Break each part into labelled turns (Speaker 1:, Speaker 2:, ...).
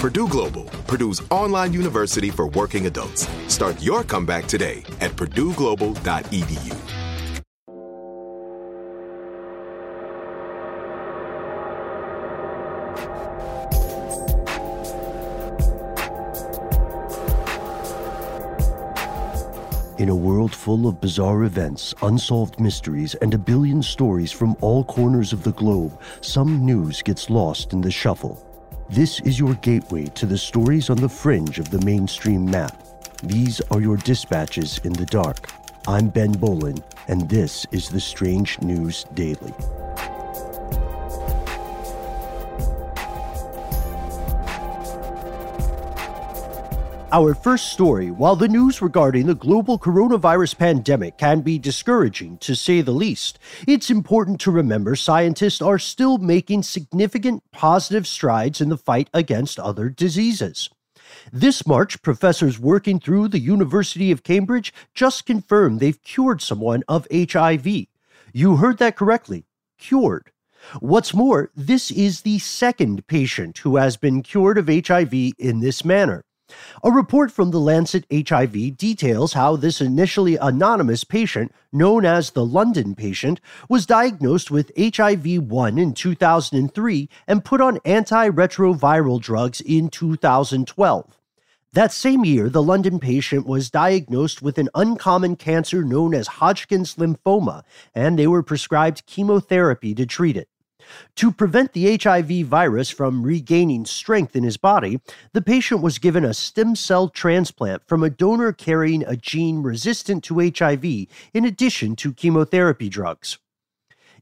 Speaker 1: Purdue Global, Purdue's online university for working adults. Start your comeback today at purdueglobal.edu.
Speaker 2: In a world full of bizarre events, unsolved mysteries, and a billion stories from all corners of the globe, some news gets lost in the shuffle. This is your gateway to the stories on the fringe of the mainstream map. These are your dispatches in the dark. I'm Ben Bowlin, and this is the Strange News Daily. Our first story while the news regarding the global coronavirus pandemic can be discouraging, to say the least, it's important to remember scientists are still making significant positive strides in the fight against other diseases. This March, professors working through the University of Cambridge just confirmed they've cured someone of HIV. You heard that correctly cured. What's more, this is the second patient who has been cured of HIV in this manner. A report from the Lancet HIV details how this initially anonymous patient, known as the London patient, was diagnosed with HIV 1 in 2003 and put on antiretroviral drugs in 2012. That same year, the London patient was diagnosed with an uncommon cancer known as Hodgkin's lymphoma, and they were prescribed chemotherapy to treat it. To prevent the HIV virus from regaining strength in his body, the patient was given a stem cell transplant from a donor carrying a gene resistant to HIV in addition to chemotherapy drugs.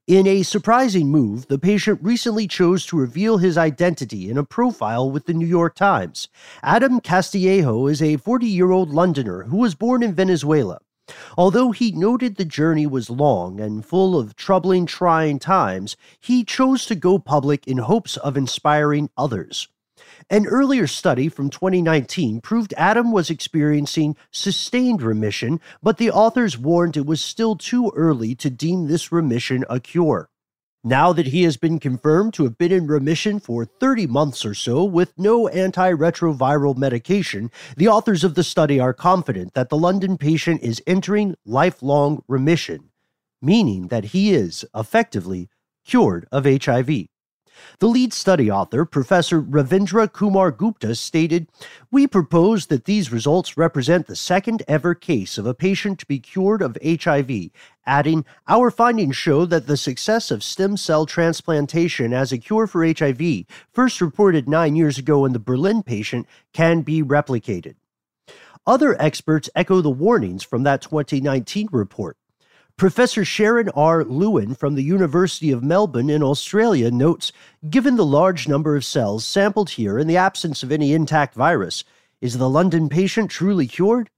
Speaker 2: In a surprising move, the patient recently chose to reveal his identity in a profile with the New York Times. Adam Castillejo is a 40 year old Londoner who was born in Venezuela. Although he noted the journey was long and full of troubling, trying times, he chose to go public in hopes of inspiring others. An earlier study from 2019 proved Adam was experiencing sustained remission, but the authors warned it was still too early to deem this remission a cure. Now that he has been confirmed to have been in remission for 30 months or so with no antiretroviral medication, the authors of the study are confident that the London patient is entering lifelong remission, meaning that he is effectively cured of HIV. The lead study author, Professor Ravindra Kumar Gupta, stated We propose that these results represent the second ever case of a patient to be cured of HIV, adding, Our findings show that the success of stem cell transplantation as a cure for HIV, first reported nine years ago in the Berlin patient, can be replicated. Other experts echo the warnings from that 2019 report. Professor Sharon R. Lewin from the University of Melbourne in Australia notes Given the large number of cells sampled here in the absence of any intact virus, is the London patient truly cured?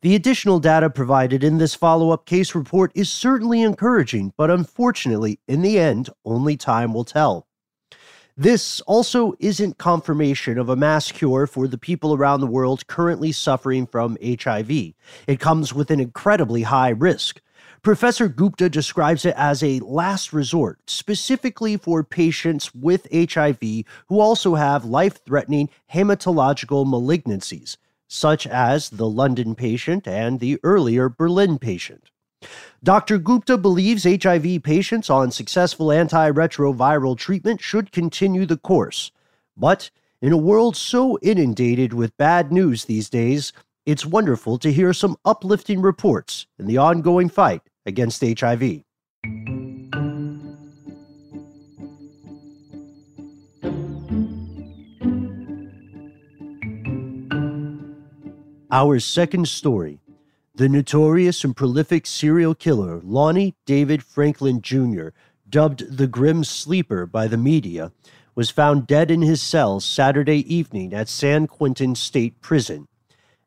Speaker 2: The additional data provided in this follow up case report is certainly encouraging, but unfortunately, in the end, only time will tell. This also isn't confirmation of a mass cure for the people around the world currently suffering from HIV. It comes with an incredibly high risk. Professor Gupta describes it as a last resort, specifically for patients with HIV who also have life threatening hematological malignancies, such as the London patient and the earlier Berlin patient. Dr. Gupta believes HIV patients on successful antiretroviral treatment should continue the course. But in a world so inundated with bad news these days, it's wonderful to hear some uplifting reports in the ongoing fight against HIV. Our second story the notorious and prolific serial killer Lonnie David Franklin Jr., dubbed the Grim Sleeper by the media, was found dead in his cell Saturday evening at San Quentin State Prison.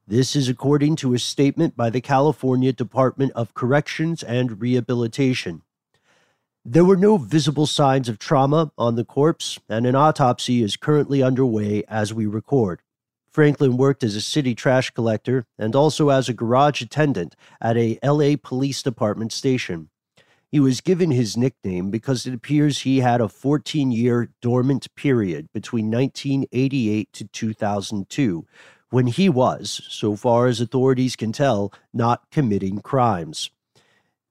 Speaker 2: This is according to a statement by the California Department of Corrections and Rehabilitation. There were no visible signs of trauma on the corpse, and an autopsy is currently underway as we record. Franklin worked as a city trash collector and also as a garage attendant at a LA Police Department station. He was given his nickname because it appears he had a 14 year dormant period between 1988 to 2002 when he was, so far as authorities can tell, not committing crimes.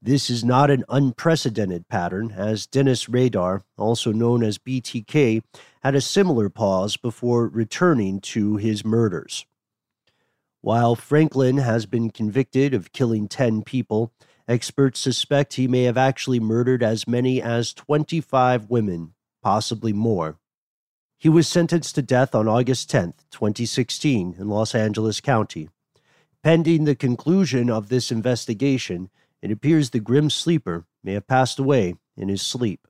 Speaker 2: This is not an unprecedented pattern, as Dennis Rader, also known as BTK, had a similar pause before returning to his murders. While Franklin has been convicted of killing 10 people, experts suspect he may have actually murdered as many as 25 women, possibly more. He was sentenced to death on August 10, 2016, in Los Angeles County. Pending the conclusion of this investigation, it appears the grim sleeper may have passed away in his sleep.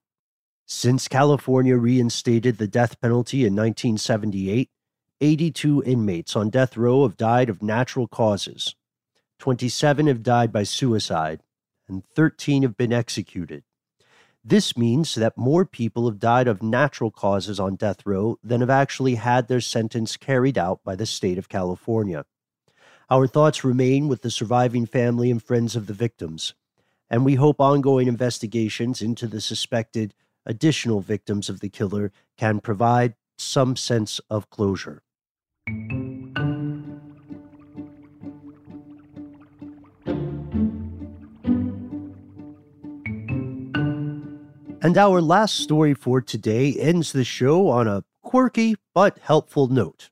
Speaker 2: Since California reinstated the death penalty in 1978, 82 inmates on death row have died of natural causes. 27 have died by suicide, and 13 have been executed. This means that more people have died of natural causes on death row than have actually had their sentence carried out by the state of California. Our thoughts remain with the surviving family and friends of the victims, and we hope ongoing investigations into the suspected additional victims of the killer can provide some sense of closure. And our last story for today ends the show on a quirky but helpful note.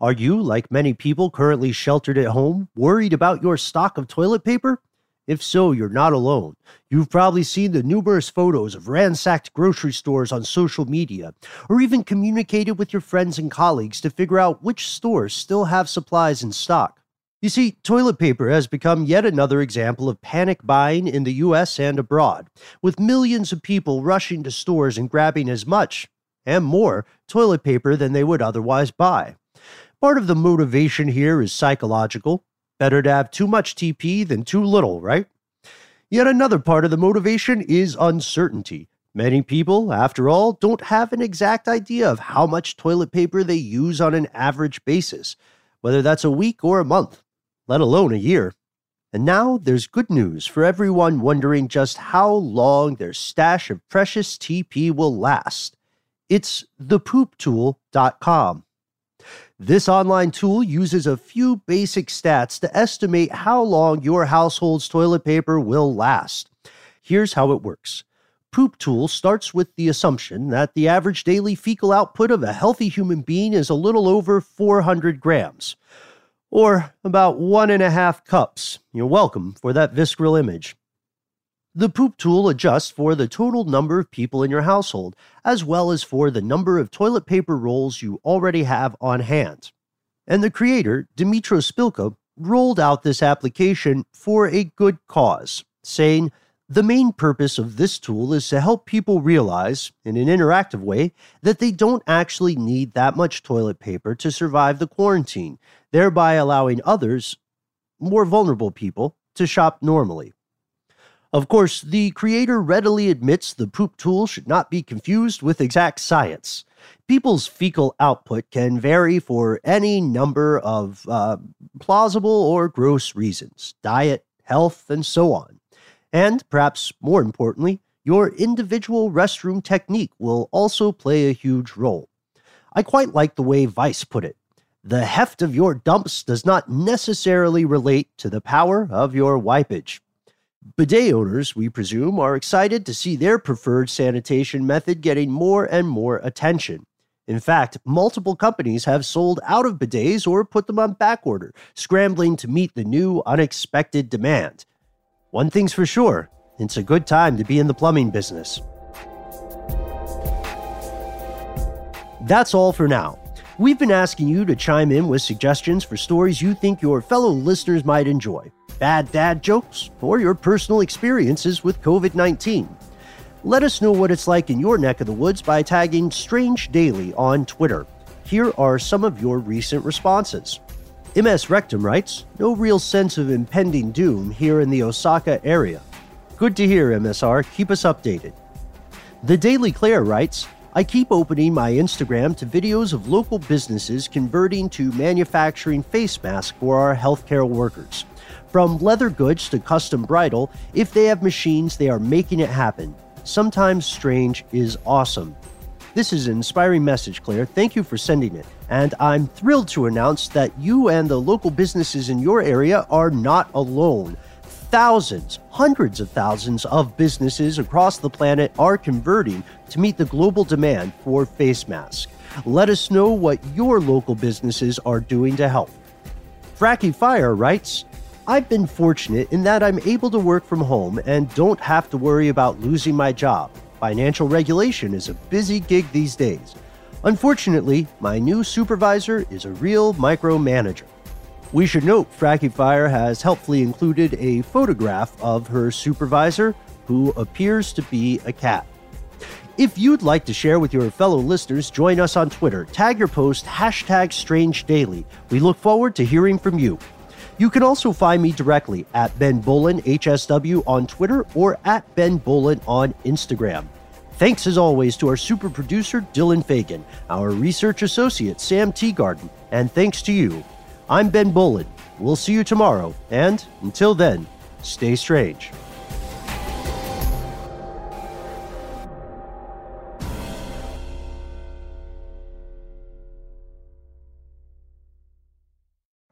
Speaker 2: Are you, like many people currently sheltered at home, worried about your stock of toilet paper? If so, you're not alone. You've probably seen the numerous photos of ransacked grocery stores on social media, or even communicated with your friends and colleagues to figure out which stores still have supplies in stock. You see, toilet paper has become yet another example of panic buying in the US and abroad, with millions of people rushing to stores and grabbing as much, and more, toilet paper than they would otherwise buy. Part of the motivation here is psychological. Better to have too much TP than too little, right? Yet another part of the motivation is uncertainty. Many people, after all, don't have an exact idea of how much toilet paper they use on an average basis, whether that's a week or a month let alone a year. And now there's good news for everyone wondering just how long their stash of precious TP will last. It's thepooptool.com. This online tool uses a few basic stats to estimate how long your household's toilet paper will last. Here's how it works. Poop Tool starts with the assumption that the average daily fecal output of a healthy human being is a little over 400 grams or about one and a half cups. You're welcome for that visceral image. The poop tool adjusts for the total number of people in your household, as well as for the number of toilet paper rolls you already have on hand. And the creator, Dmytro Spilka, rolled out this application for a good cause, saying, the main purpose of this tool is to help people realize, in an interactive way, that they don't actually need that much toilet paper to survive the quarantine, thereby allowing others, more vulnerable people, to shop normally. Of course, the creator readily admits the poop tool should not be confused with exact science. People's fecal output can vary for any number of uh, plausible or gross reasons diet, health, and so on. And perhaps more importantly, your individual restroom technique will also play a huge role. I quite like the way Vice put it. The heft of your dumps does not necessarily relate to the power of your wipage. Bidet owners, we presume, are excited to see their preferred sanitation method getting more and more attention. In fact, multiple companies have sold out of bidets or put them on backorder, scrambling to meet the new unexpected demand. One thing's for sure it's a good time to be in the plumbing business. That's all for now. We've been asking you to chime in with suggestions for stories you think your fellow listeners might enjoy bad dad jokes, or your personal experiences with COVID 19. Let us know what it's like in your neck of the woods by tagging Strange Daily on Twitter. Here are some of your recent responses. MS Rectum writes, No real sense of impending doom here in the Osaka area. Good to hear, MSR. Keep us updated. The Daily Claire writes, I keep opening my Instagram to videos of local businesses converting to manufacturing face masks for our healthcare workers. From leather goods to custom bridal, if they have machines, they are making it happen. Sometimes strange is awesome. This is an inspiring message, Claire. Thank you for sending it. And I'm thrilled to announce that you and the local businesses in your area are not alone. Thousands, hundreds of thousands of businesses across the planet are converting to meet the global demand for face masks. Let us know what your local businesses are doing to help. Fracky Fire writes, I've been fortunate in that I'm able to work from home and don't have to worry about losing my job. Financial regulation is a busy gig these days. Unfortunately, my new supervisor is a real micromanager. We should note Fracky Fire has helpfully included a photograph of her supervisor, who appears to be a cat. If you'd like to share with your fellow listeners, join us on Twitter. Tag your post hashtag Strange Daily. We look forward to hearing from you. You can also find me directly at Ben Bowlin HSW on Twitter or at Ben Bowlin on Instagram. Thanks as always to our super producer Dylan Fagan, our research associate Sam Teagarden, and thanks to you. I'm Ben Bowlin. We'll see you tomorrow, and until then, stay strange.